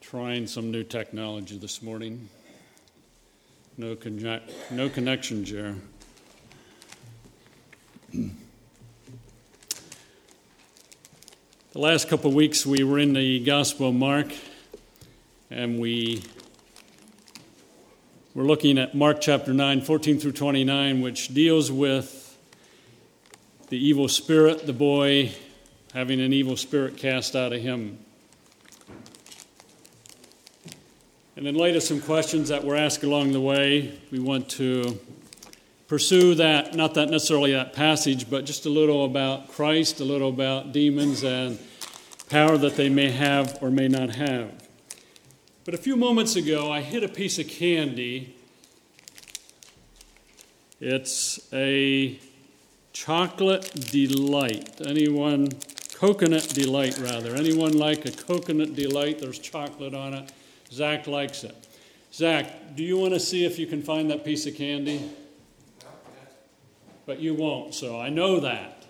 trying some new technology this morning. No, con- no connection, Jer. the last couple of weeks we were in the Gospel of Mark and we were looking at Mark chapter 9, 14 through 29, which deals with the evil spirit, the boy having an evil spirit cast out of him. And in light of some questions that were asked along the way, we want to pursue that, not that necessarily that passage, but just a little about Christ, a little about demons and power that they may have or may not have. But a few moments ago, I hit a piece of candy. It's a chocolate delight. Anyone, coconut delight rather. Anyone like a coconut delight? There's chocolate on it. Zach likes it. Zach, do you want to see if you can find that piece of candy? But you won't, so I know that.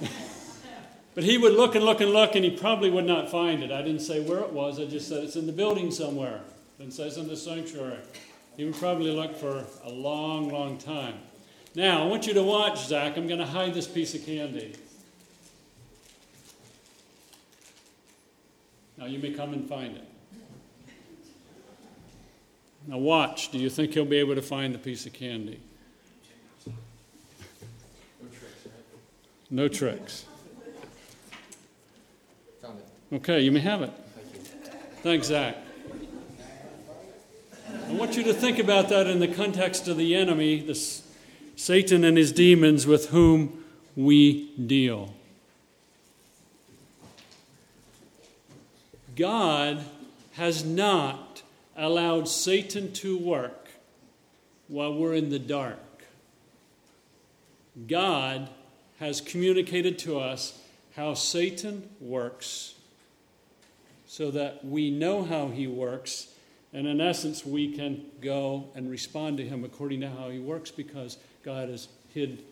but he would look and look and look, and he probably would not find it. I didn't say where it was, I just said it's in the building somewhere. It says in the sanctuary. He would probably look for a long, long time. Now, I want you to watch, Zach. I'm going to hide this piece of candy. Now, you may come and find it. Now, watch. Do you think he'll be able to find the piece of candy? No tricks. Okay, you may have it. Thanks, Zach. I want you to think about that in the context of the enemy, this Satan and his demons with whom we deal. God has not allowed Satan to work while we're in the dark. God has communicated to us how Satan works so that we know how he works, and in essence, we can go and respond to him according to how he works because God has hid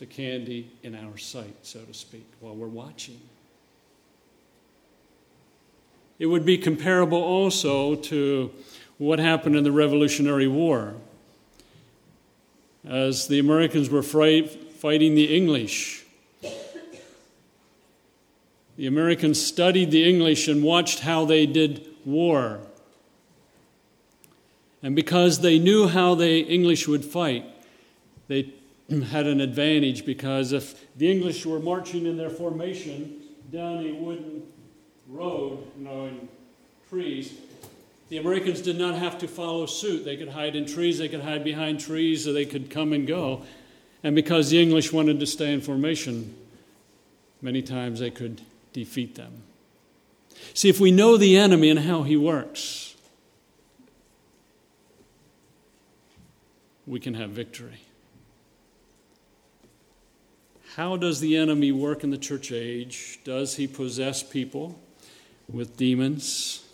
the candy in our sight, so to speak, while we're watching. It would be comparable also to what happened in the Revolutionary War. As the Americans were fighting the English, the Americans studied the English and watched how they did war. And because they knew how the English would fight, they had an advantage because if the English were marching in their formation down a wooden road, you know, in trees, the Americans did not have to follow suit. They could hide in trees, they could hide behind trees, or they could come and go. And because the English wanted to stay in formation, many times they could defeat them. See, if we know the enemy and how he works, we can have victory. How does the enemy work in the church age? Does he possess people? With demons.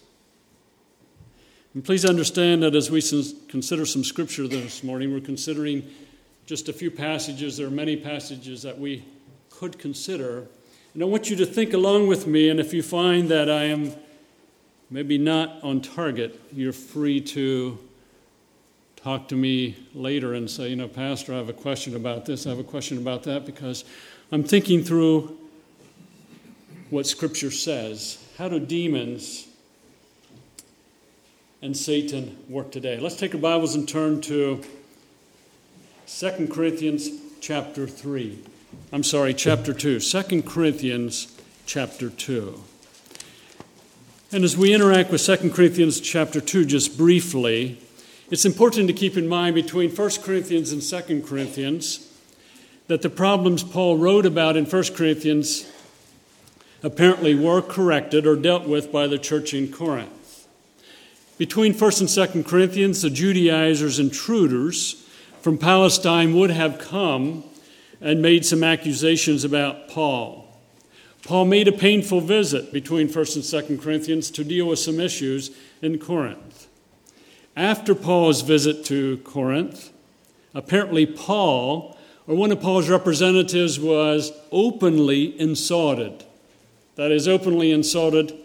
And please understand that as we consider some scripture this morning, we're considering just a few passages. There are many passages that we could consider. And I want you to think along with me, and if you find that I am maybe not on target, you're free to talk to me later and say, you know, Pastor, I have a question about this, I have a question about that, because I'm thinking through what Scripture says. How do demons and Satan work today? Let's take our Bibles and turn to 2 Corinthians chapter 3. I'm sorry, chapter 2. 2 Corinthians chapter 2. And as we interact with 2 Corinthians chapter 2 just briefly, it's important to keep in mind between 1 Corinthians and 2 Corinthians that the problems Paul wrote about in 1 Corinthians apparently were corrected or dealt with by the church in Corinth. Between 1st and 2nd Corinthians, the Judaizers, intruders from Palestine would have come and made some accusations about Paul. Paul made a painful visit between 1st and 2nd Corinthians to deal with some issues in Corinth. After Paul's visit to Corinth, apparently Paul, or one of Paul's representatives, was openly insulted that is openly insulted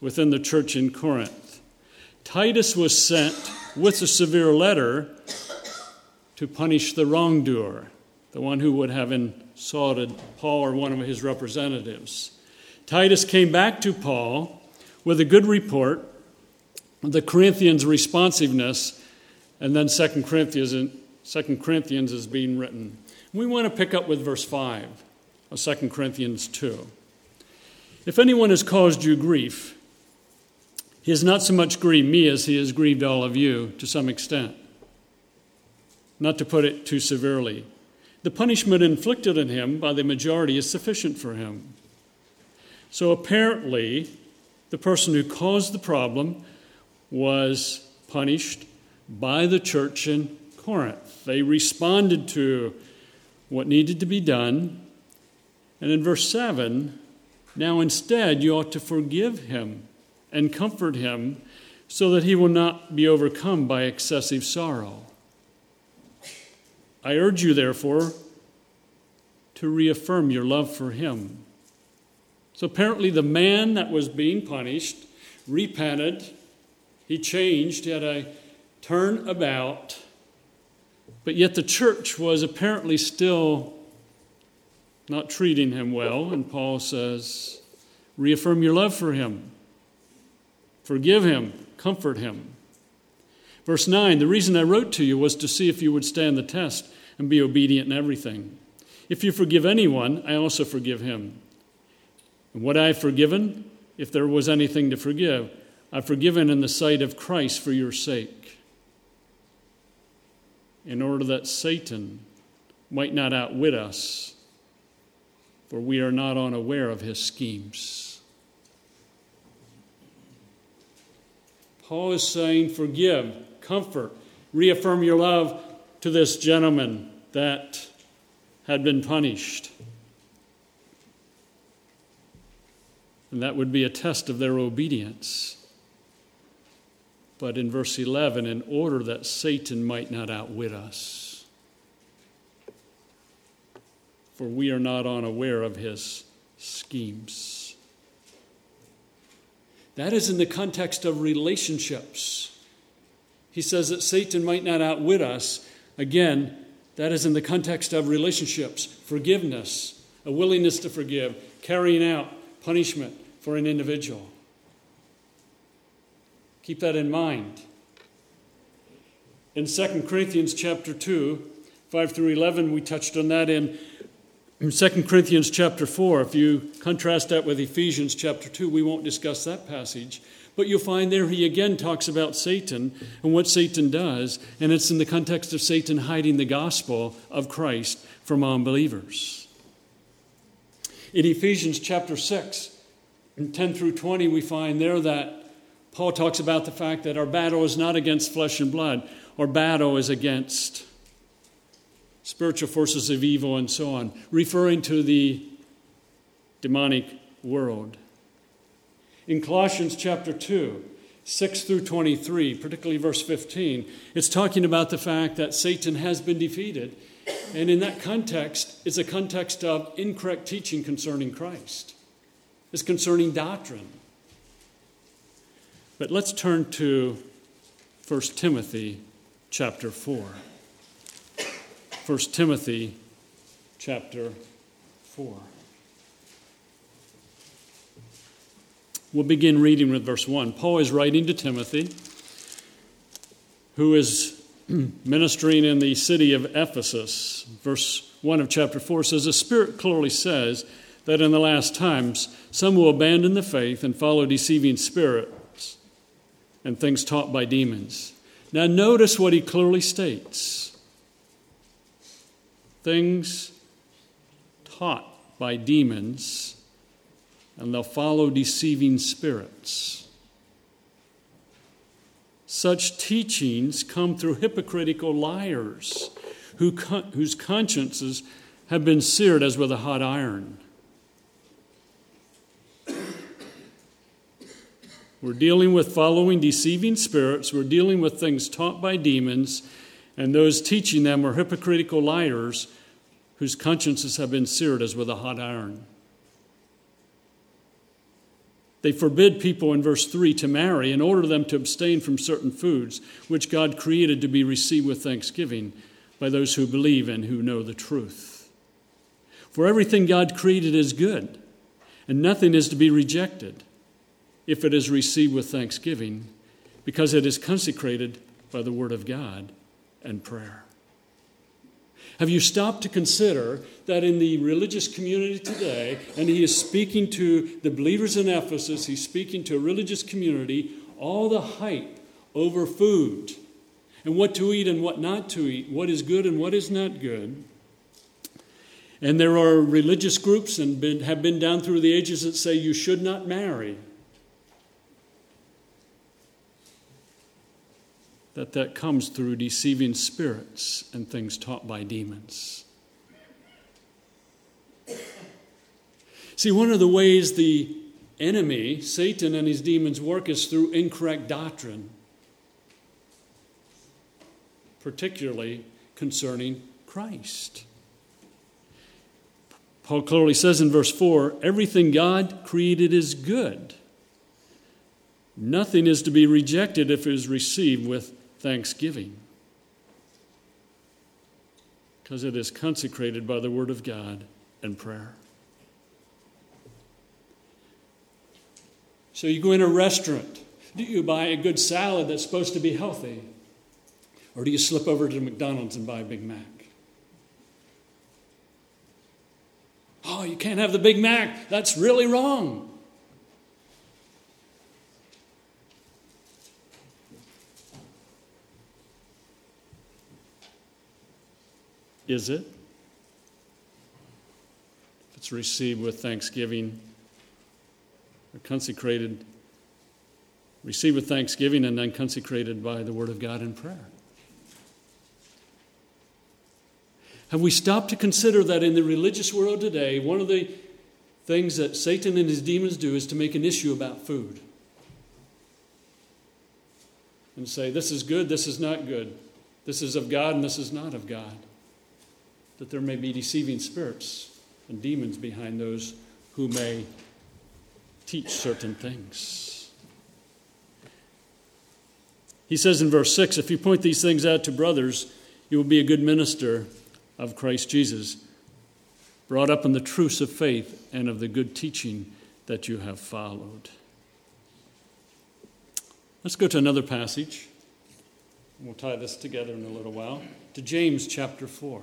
within the church in Corinth. Titus was sent with a severe letter to punish the wrongdoer, the one who would have insulted Paul or one of his representatives. Titus came back to Paul with a good report of the Corinthians' responsiveness, and then 2 Corinthians, 2 Corinthians is being written. We want to pick up with verse 5 of 2 Corinthians 2. If anyone has caused you grief, he has not so much grieved me as he has grieved all of you to some extent. Not to put it too severely. The punishment inflicted on him by the majority is sufficient for him. So apparently, the person who caused the problem was punished by the church in Corinth. They responded to what needed to be done. And in verse 7, now instead you ought to forgive him and comfort him so that he will not be overcome by excessive sorrow. I urge you, therefore, to reaffirm your love for him. So apparently, the man that was being punished repented, he changed, he had a turn about, but yet the church was apparently still not treating him well, and Paul says, reaffirm your love for him, forgive him, comfort him. Verse 9 The reason I wrote to you was to see if you would stand the test and be obedient in everything. If you forgive anyone, I also forgive him. And what I have forgiven, if there was anything to forgive, I've forgiven in the sight of Christ for your sake, in order that Satan might not outwit us, for we are not unaware of his schemes. Paul is saying, Forgive, comfort, reaffirm your love to this gentleman that had been punished. And that would be a test of their obedience. But in verse 11, in order that Satan might not outwit us, for we are not unaware of his schemes. That is in the context of relationships. He says that Satan might not outwit us. Again, that is in the context of relationships, forgiveness, a willingness to forgive, carrying out punishment for an individual. Keep that in mind. In 2 Corinthians chapter 2, 5 through 11, we touched on that in 2 Corinthians chapter 4. If you contrast that with Ephesians chapter 2, we won't discuss that passage. But you'll find there he again talks about Satan and what Satan does, and it's in the context of Satan hiding the gospel of Christ from unbelievers. In Ephesians chapter 6, 10 through 20, we find there that Paul talks about the fact that our battle is not against flesh and blood, our battle is against spiritual forces of evil and so on, referring to the demonic world. In Colossians chapter 2, 6 through 23, particularly verse 15, it's talking about the fact that Satan has been defeated. And in that context, it's a context of incorrect teaching concerning Christ, it's concerning doctrine. But let's turn to 1 Timothy chapter 4. 1 Timothy chapter 4. We'll begin reading with verse 1. Paul is writing to Timothy, who is ministering in the city of Ephesus. Verse 1 of chapter 4 says, The Spirit clearly says that in the last times some will abandon the faith and follow deceiving spirits and things taught by demons. Now, notice what he clearly states things taught by demons and they'll follow deceiving spirits. Such teachings come through hypocritical liars who, whose consciences have been seared as with a hot iron. We're dealing with following deceiving spirits. We're dealing with things taught by demons, and those teaching them are hypocritical liars whose consciences have been seared as with a hot iron. They forbid people in verse 3 to marry and order them to abstain from certain foods, which God created to be received with thanksgiving by those who believe and who know the truth. For everything God created is good, and nothing is to be rejected if it is received with thanksgiving, because it is consecrated by the Word of God and prayer. Have you stopped to consider that in the religious community today, and he is speaking to the believers in Ephesus, he's speaking to a religious community, all the hype over food and what to eat and what not to eat, what is good and what is not good. And there are religious groups and been, have been down through the ages that say you should not marry. That that comes through deceiving spirits and things taught by demons. See, one of the ways the enemy, Satan and his demons, work is through incorrect doctrine, particularly concerning Christ. Paul clearly says in verse 4 everything God created is good. Nothing is to be rejected if it is received with thanksgiving because it is consecrated by the Word of God and prayer. So you go in a restaurant. Do you buy a good salad that's supposed to be healthy? Or do you slip over to McDonald's and buy a Big Mac? Oh, you can't have the Big Mac. That's really wrong. Is it? If it's received with thanksgiving, or consecrated, received with thanksgiving, and then consecrated by the Word of God in prayer. Have we stopped to consider that in the religious world today, one of the things that Satan and his demons do is to make an issue about food? And say, this is good, this is not good. This is of God, and this is not of God that there may be deceiving spirits and demons behind those who may teach certain things. He says in verse 6 if you point these things out to brothers, you will be a good minister of Christ Jesus, brought up in the truths of faith and of the good teaching that you have followed. Let's go to another passage. We'll tie this together in a little while. To James chapter 4.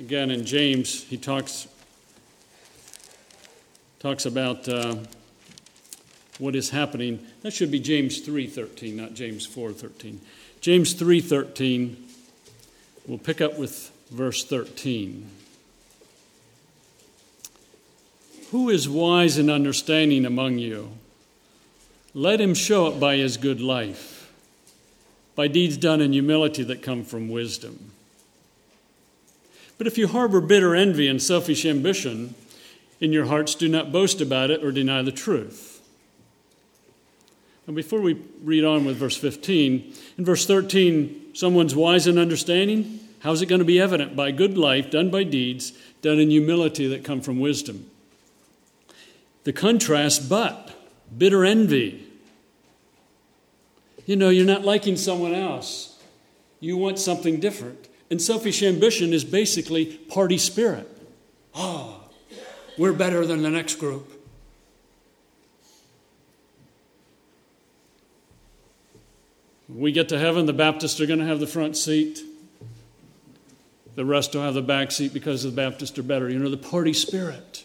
Again, in James, he talks, talks about uh, what is happening. That should be James 3.13, not James 4.13. James 3.13, we'll pick up with verse 13. Who is wise and understanding among you? Let him show it by his good life, by deeds done in humility that come from wisdom. But if you harbor bitter envy and selfish ambition in your hearts, do not boast about it or deny the truth. And before we read on with verse 15, in verse 13, someone's wise and understanding. How's it going to be evident? By good life done by deeds, done in humility that come from wisdom. The contrast, but bitter envy. You know, you're not liking someone else, you want something different. And selfish ambition is basically party spirit. Oh, we're better than the next group. we get to heaven, the Baptists are going to have the front seat. The rest will have the back seat because the Baptists are better. You know, the party spirit.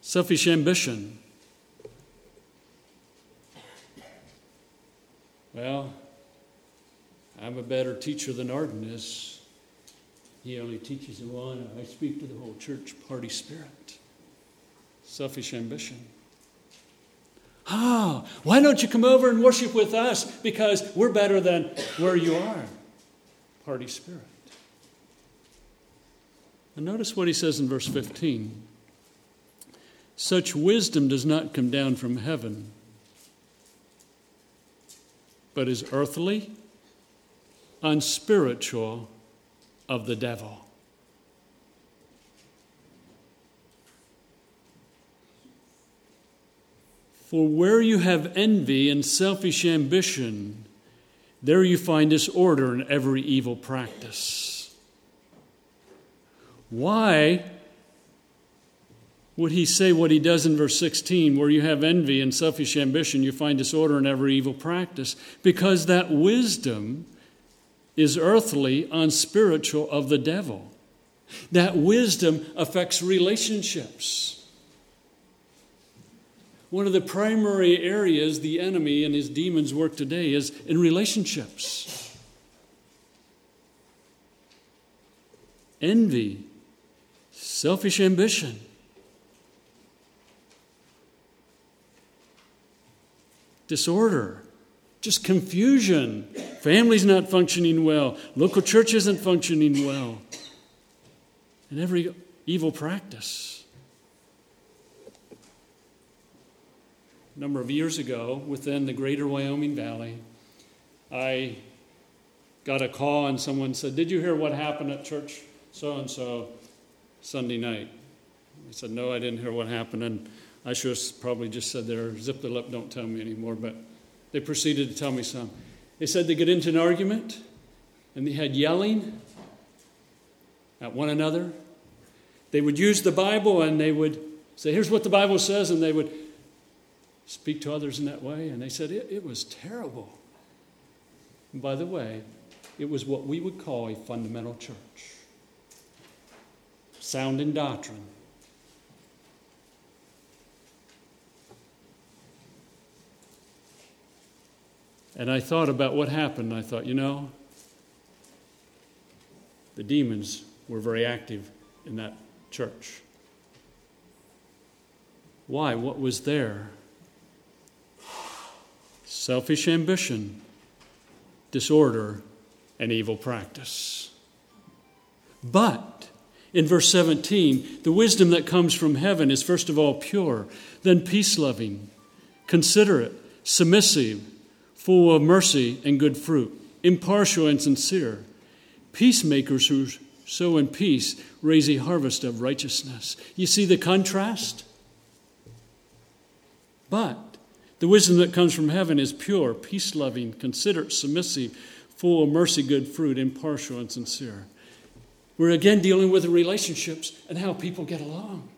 Selfish ambition. Well, I'm a better teacher than Arden is. He only teaches in one. I speak to the whole church party spirit, selfish ambition. Ah, why don't you come over and worship with us? Because we're better than where you are. Party spirit. And notice what he says in verse 15. Such wisdom does not come down from heaven, but is earthly unspiritual of the devil. For where you have envy and selfish ambition, there you find disorder in every evil practice. Why would he say what he does in verse 16? Where you have envy and selfish ambition, you find disorder in every evil practice. Because that wisdom is earthly, unspiritual, of the devil. That wisdom affects relationships. One of the primary areas the enemy and his demons work today is in relationships. Envy, selfish ambition. Disorder, just confusion. Family's not functioning well. Local church isn't functioning well. And every evil practice. a number of years ago within the greater Wyoming Valley, I got a call and someone said, Did you hear what happened at church so and so Sunday night? I said, No, I didn't hear what happened. And I should have probably just said there, zip the lip, don't tell me anymore. But they proceeded to tell me some. They said they get into an argument and they had yelling at one another. They would use the Bible and they would say, Here's what the Bible says, and they would speak to others in that way. And they said it, it was terrible. And by the way, it was what we would call a fundamental church sound in doctrine. And I thought about what happened. I thought, you know, the demons were very active in that church. Why? What was there? selfish ambition, disorder, and evil practice. But in verse 17, the wisdom that comes from heaven is first of all pure, then peace loving, considerate, submissive, full of mercy and good fruit, impartial and sincere. Peacemakers who sow in peace raise a harvest of righteousness. You see the contrast? But the wisdom that comes from heaven is pure, peace loving, considerate, submissive, full of mercy, good fruit, impartial, and sincere. We're again dealing with the relationships and how people get along.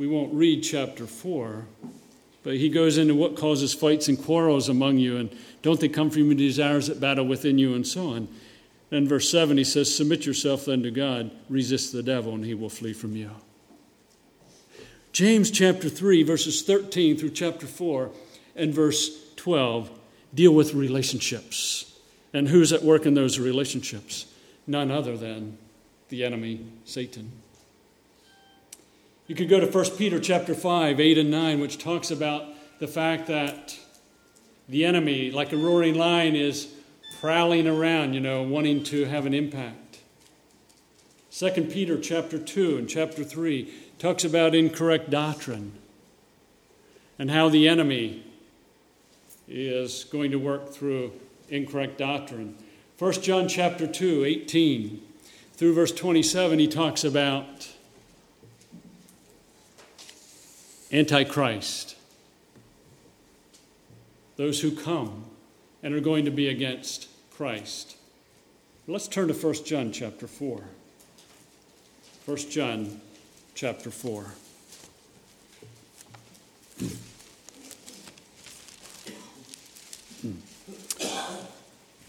We won't read chapter 4, but he goes into what causes fights and quarrels among you, and don't they come from your desires that battle within you, and so on. And verse 7, he says, Submit yourself then to God, resist the devil, and he will flee from you. James chapter 3, verses 13 through chapter 4 and verse 12 deal with relationships. And who's at work in those relationships? None other than the enemy, Satan. You could go to 1 Peter chapter 5, 8 and 9, which talks about the fact that the enemy, like a roaring lion, is prowling around, you know, wanting to have an impact. 2 Peter chapter 2 and chapter 3 talks about incorrect doctrine and how the enemy is going to work through incorrect doctrine. 1 John chapter 2, 18 through verse 27, he talks about Antichrist, those who come and are going to be against Christ. Let's turn to 1 John chapter 4. 1 John chapter 4.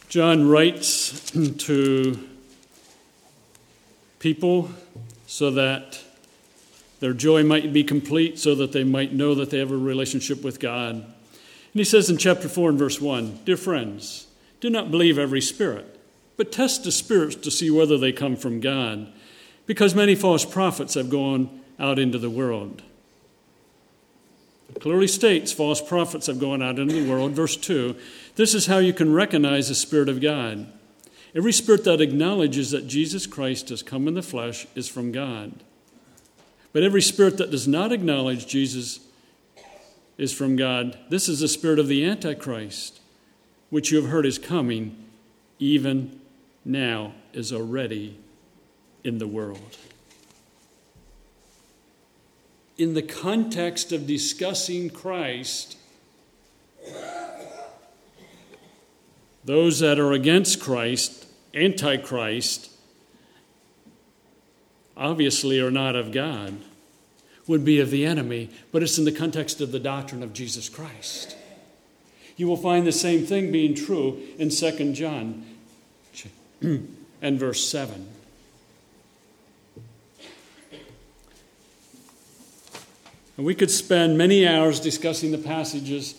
John writes to people so that their joy might be complete, so that they might know that they have a relationship with God. And he says in chapter 4 and verse 1 Dear friends, do not believe every spirit, but test the spirits to see whether they come from God because many false prophets have gone out into the world. It clearly states false prophets have gone out into the world. Verse 2 This is how you can recognize the Spirit of God. Every spirit that acknowledges that Jesus Christ has come in the flesh is from God. But every spirit that does not acknowledge Jesus is from God. This is the spirit of the Antichrist, which you have heard is coming, even now is already in the world. in the context of discussing Christ, those that are against Christ, antichrist, obviously are not of God, would be of the enemy, but it's in the context of the doctrine of Jesus Christ. You will find the same thing being true in 2 John and verse 7. And we could spend many hours discussing the passages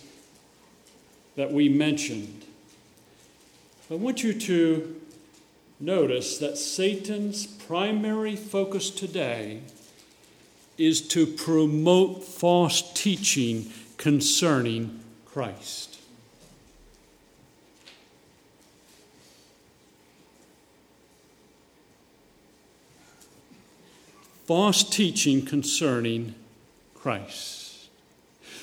that we mentioned. I want you to notice that Satan's primary focus today is to promote false teaching concerning Christ. False teaching concerning Christ.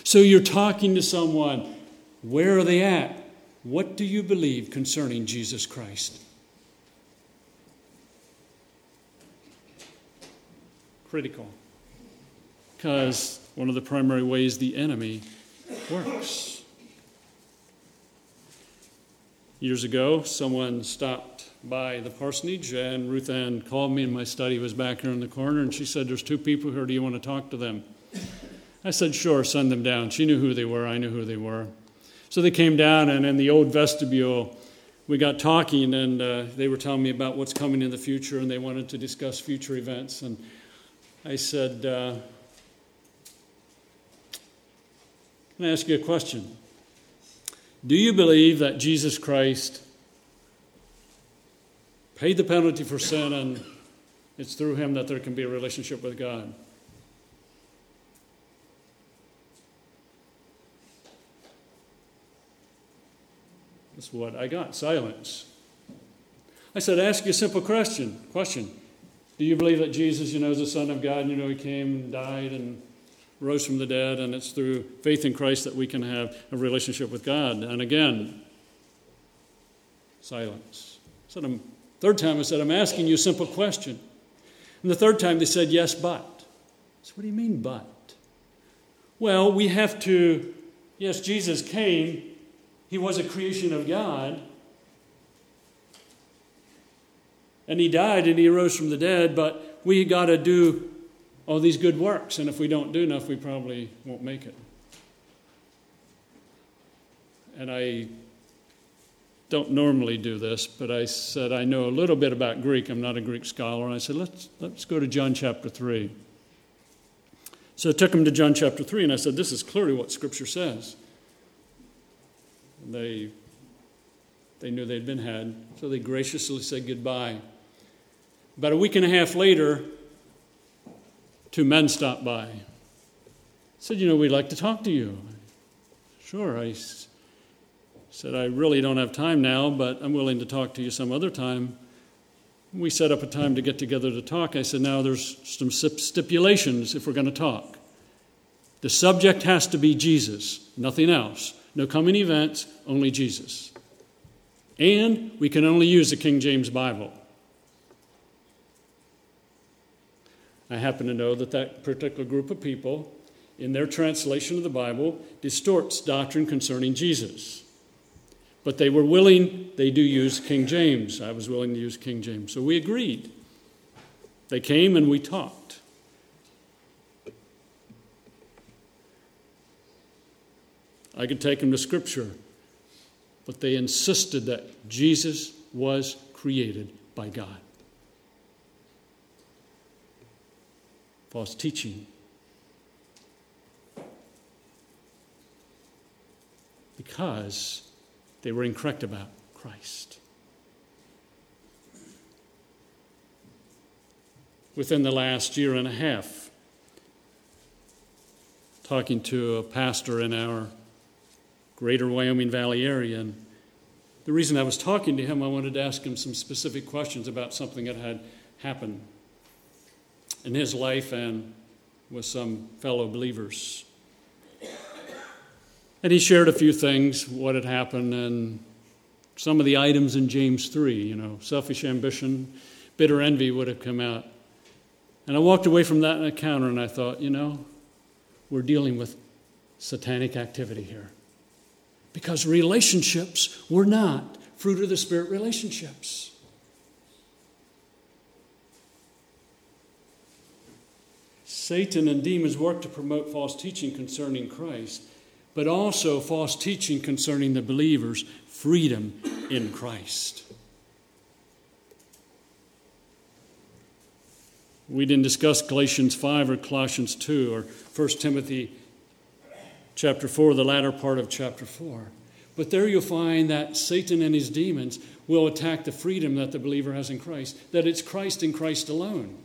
So you're talking to someone, where are they at? What do you believe concerning Jesus Christ? Critical. Because one of the primary ways the enemy works. Years ago, someone stopped by the parsonage, and Ruth Ann called me in my study, was back here in the corner, and she said, There's two people here. Do you want to talk to them? I said, Sure, send them down. She knew who they were, I knew who they were. So they came down, and in the old vestibule, we got talking, and uh, they were telling me about what's coming in the future, and they wanted to discuss future events. And I said, uh, Can I ask you a question? Do you believe that Jesus Christ paid the penalty for sin and it's through him that there can be a relationship with God? That's what I got silence. I said, ask you a simple question. Question. Do you believe that Jesus, you know, is the Son of God? And you know, He came and died and rose from the dead, and it's through faith in Christ that we can have a relationship with God. And again, silence. So the third time I said, I'm asking you a simple question. And the third time they said, Yes, but. So what do you mean, but? Well, we have to, yes, Jesus came he was a creation of God. And he died and he rose from the dead, but we got to do all these good works. And if we don't do enough, we probably won't make it. And I don't normally do this, but I said I know a little bit about Greek. I'm not a Greek scholar. And I said, let's, let's go to John chapter 3. So I took him to John chapter 3, and I said, This is clearly what Scripture says. They, they knew they'd been had, so they graciously said goodbye. About a week and a half later, two men stopped by. Said, You know, we'd like to talk to you. Sure. I said, I really don't have time now, but I'm willing to talk to you some other time. We set up a time to get together to talk. I said, Now there's some stipulations if we're going to talk. The subject has to be Jesus, nothing else. No coming events, only Jesus. And we can only use the King James Bible. I happen to know that that particular group of people, in their translation of the Bible, distorts doctrine concerning Jesus. But they were willing, they do use King James. I was willing to use King James. So we agreed. They came and we talked. I could take them to Scripture. But they insisted that Jesus was created by God. False teaching. Because they were incorrect about Christ. Within the last year and a half, talking to a pastor in our greater Wyoming Valley area. And the reason I was talking to him, I wanted to ask him some specific questions about something that had happened in his life and with some fellow believers. And he shared a few things, what had happened, and some of the items in James 3, you know, selfish ambition, bitter envy would have come out. And I walked away from that encounter and I thought, you know, we're dealing with satanic activity here. Because relationships were not fruit of the Spirit relationships. Satan and demons work to promote false teaching concerning Christ, but also false teaching concerning the believer's freedom in Christ. We didn't discuss Galatians 5 or Colossians 2 or 1 Timothy chapter 4, the latter part of chapter 4. But there you'll find that Satan and his demons will attack the freedom that the believer has in Christ, that it's Christ and Christ alone.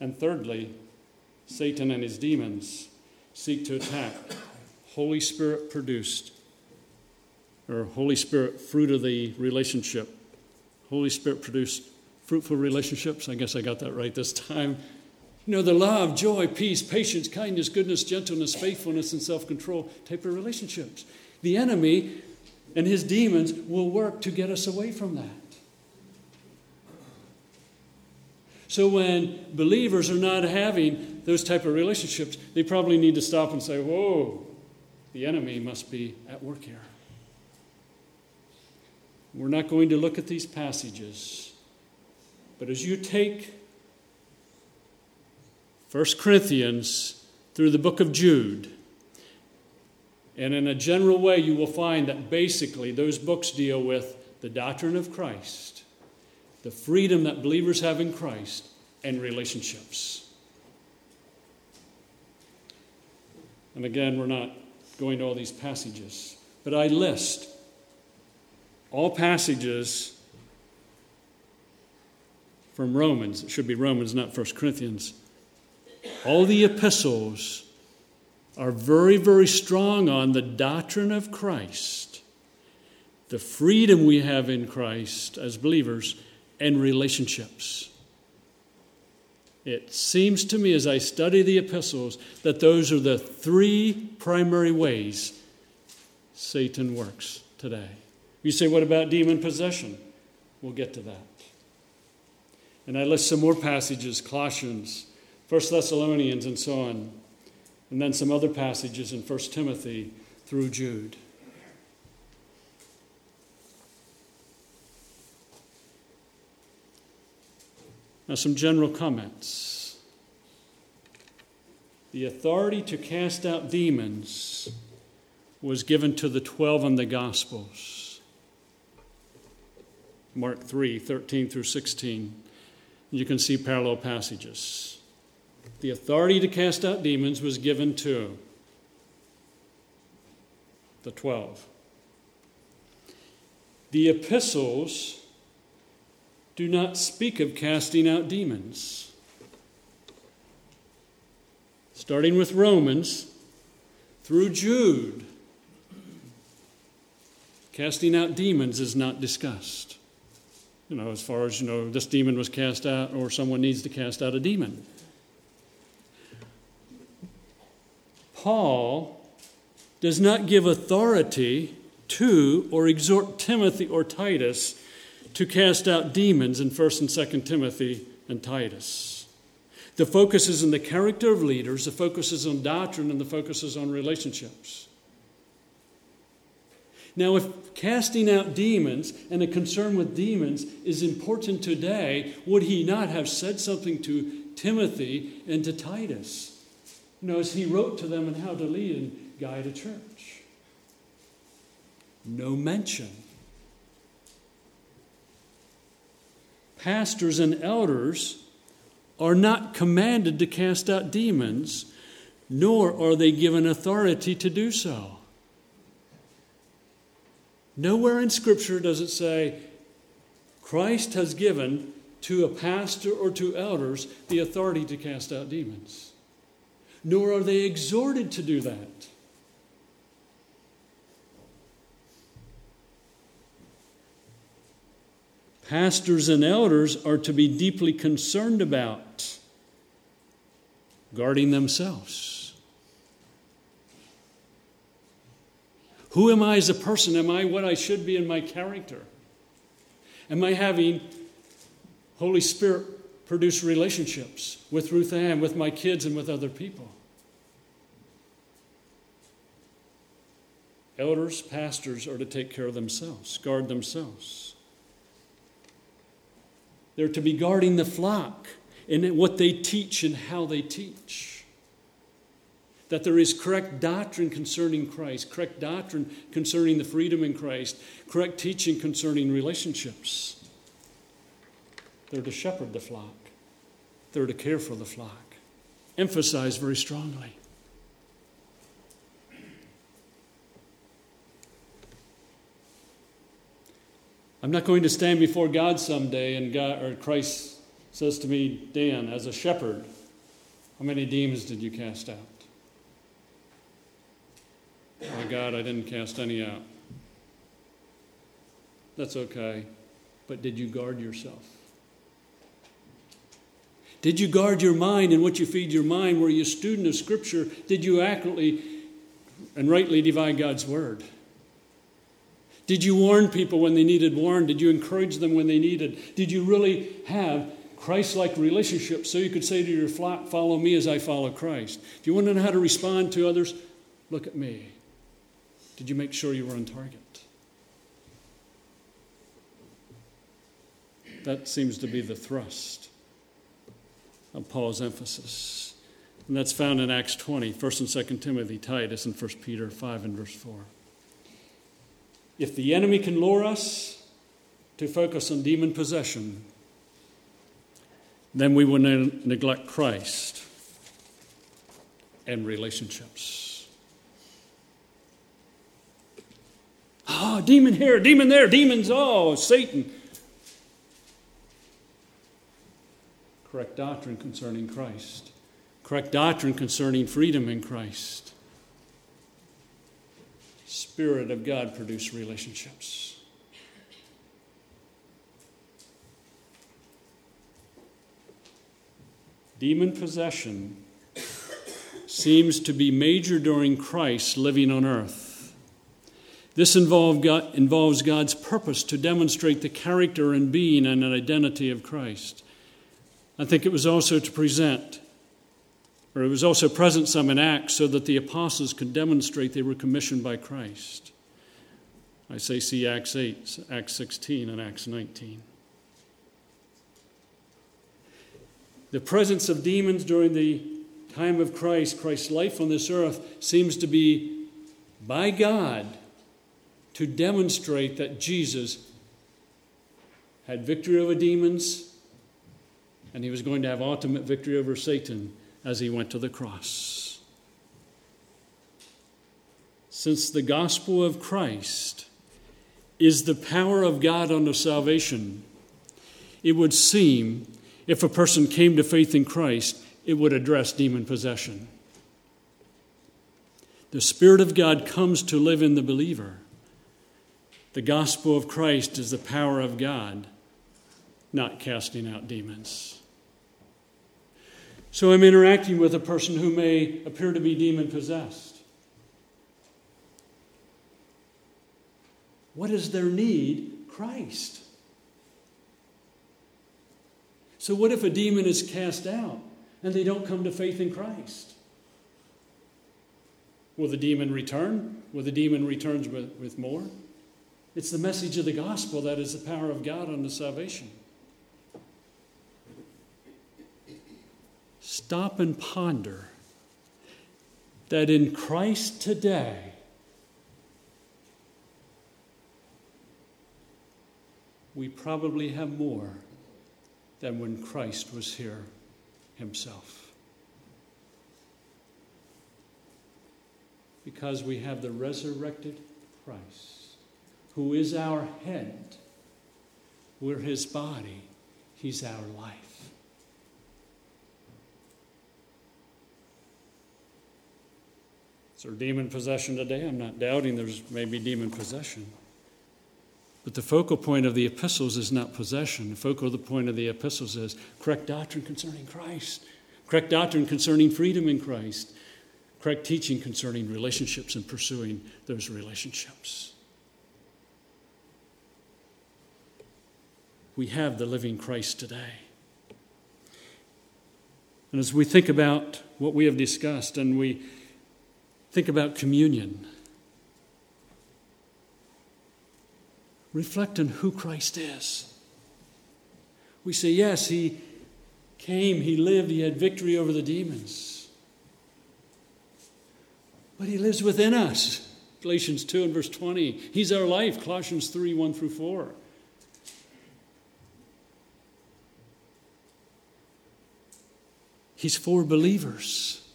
And thirdly, Satan and his demons seek to attack Holy Spirit produced, or Holy Spirit fruit of the relationship, Holy Spirit produced fruitful relationships. I guess I got that right this time. You know, the love, joy, peace, patience, kindness, goodness, gentleness, faithfulness, and self control type of relationships. The enemy and his demons will work to get us away from that. So when believers are not having those type of relationships, they probably need to stop and say, "Whoa, the enemy must be at work here." We're not going to look at these passages, but as you take 1 Corinthians through the book of Jude, and in a general way, you will find that basically those books deal with the doctrine of Christ the freedom that believers have in Christ, and relationships. And again, we're not going to all these passages, but I list all passages from Romans. It should be Romans, not First Corinthians. All the epistles are very, very strong on the doctrine of Christ, the freedom we have in Christ as believers, and relationships. It seems to me as I study the epistles that those are the three primary ways Satan works today. You say, what about demon possession? We'll get to that. And I list some more passages Colossians, 1 Thessalonians, and so on. And then some other passages in 1 Timothy through Jude. Now, some general comments. The authority to cast out demons was given to the 12 in the Gospels. Mark 3 13 through 16. You can see parallel passages. The authority to cast out demons was given to the 12. The epistles do not speak of casting out demons. Starting with Romans through Jude, casting out demons is not discussed. You know, as far as, you know, this demon was cast out or someone needs to cast out a demon. Paul does not give authority to or exhort Timothy or Titus to cast out demons in 1st and 2nd Timothy and Titus. The focus is on the character of leaders, the focus is on doctrine, and the focus is on relationships. Now, if casting out demons and a concern with demons is important today, would he not have said something to Timothy and to Titus? You know, as he wrote to them on how to lead and guide a church. No mention pastors and elders are not commanded to cast out demons, nor are they given authority to do so. Nowhere in Scripture does it say Christ has given to a pastor or to elders the authority to cast out demons, nor are they exhorted to do that. pastors and elders are to be deeply concerned about guarding themselves. Who am I as a person? Am I what I should be in my character? Am I having Holy Spirit produce relationships with Ruth Ann, with my kids, and with other people? Elders, pastors are to take care of themselves, guard themselves. They're to be guarding the flock in what they teach and how they teach. That there is correct doctrine concerning Christ, correct doctrine concerning the freedom in Christ, correct teaching concerning relationships. They're to shepherd the flock, they're to care for the flock. Emphasize very strongly. I'm not going to stand before God someday and God or Christ says to me, Dan, as a shepherd, how many demons did you cast out? My God, I didn't cast any out. That's okay. But did you guard yourself? Did you guard your mind and what you feed your mind? Were you a student of Scripture? Did you accurately and rightly divide God's Word? Did you warn people when they needed warned? Did you encourage them when they needed? Did you really have Christ like relationships so you could say to your flock, Follow me as I follow Christ? If you want to know how to respond to others? Look at me. Did you make sure you were on target? That seems to be the thrust of Paul's emphasis. And that's found in Acts 20, 1st and 2nd Timothy, Titus, and 1 Peter 5 and verse 4. If the enemy can lure us to focus on demon possession, then we will ne- neglect Christ and relationships. Oh, demon here, demon there, demons, oh, Satan. Correct doctrine concerning Christ, correct doctrine concerning freedom in Christ. Spirit of God produce relationships. Demon possession seems to be major during Christ's living on earth. This God, involves God's purpose to demonstrate the character and being and an identity of Christ. I think it was also to present or it was also present some in Acts so that the apostles could demonstrate they were commissioned by Christ. I say, see Acts 8, Acts 16, and Acts 19. The presence of demons during the time of Christ, Christ's life on this earth, seems to be by God to demonstrate that Jesus had victory over demons and he was going to have ultimate victory over Satan as he went to the cross. Since the gospel of Christ is the power of God unto salvation, it would seem if a person came to faith in Christ, it would address demon possession. The Spirit of God comes to live in the believer. The gospel of Christ is the power of God, not casting out demons. So I'm interacting with a person who may appear to be demon possessed. What is their need? Christ. So, what if a demon is cast out and they don't come to faith in Christ? Will the demon return? Will the demon return with, with more? It's the message of the gospel that is the power of God unto salvation. Stop and ponder that in Christ today, we probably have more than when Christ was here himself. Because we have the resurrected Christ, who is our head. We're his body, he's our life. Is there demon possession today? I'm not doubting there's maybe demon possession. But the focal point of the epistles is not possession. The focal point of the epistles is correct doctrine concerning Christ, correct doctrine concerning freedom in Christ, correct teaching concerning relationships and pursuing those relationships. We have the living Christ today. And as we think about what we have discussed and we Think about communion. reflect on who Christ is. We say, yes, he came, he lived, he had victory over the demons. But he lives within us. Galatians 2 and verse 20. He's our life. Colossians 3 1 through 4. He's for believers.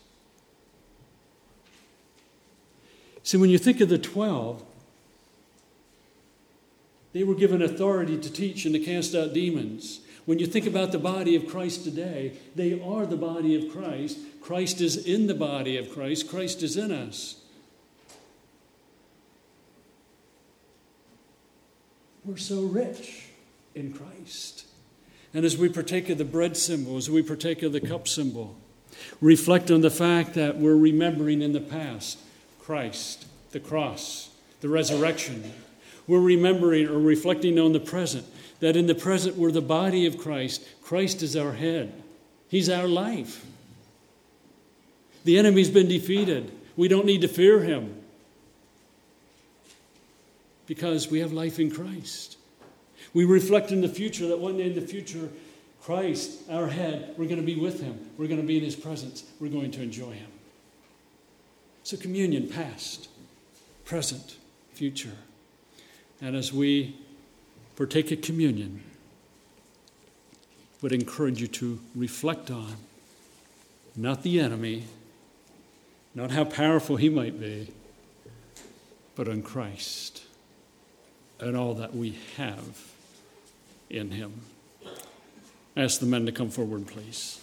See, when you think of the 12, they were given authority to teach and to cast out demons. When you think about the body of Christ today, they are the body of Christ. Christ is in the body of Christ, Christ is in us. We're so rich in Christ. And as we partake of the bread symbol, as we partake of the cup symbol, reflect on the fact that we're remembering in the past Christ, the cross, the resurrection. We're remembering or reflecting on the present, that in the present we're the body of Christ. Christ is our head, He's our life. The enemy's been defeated. We don't need to fear him because we have life in Christ. We reflect in the future that one day in the future, Christ, our head, we're going to be with him. We're going to be in his presence. We're going to enjoy him. So, communion, past, present, future. And as we partake of communion, would encourage you to reflect on not the enemy, not how powerful he might be, but on Christ and all that we have in him. Ask the men to come forward, please.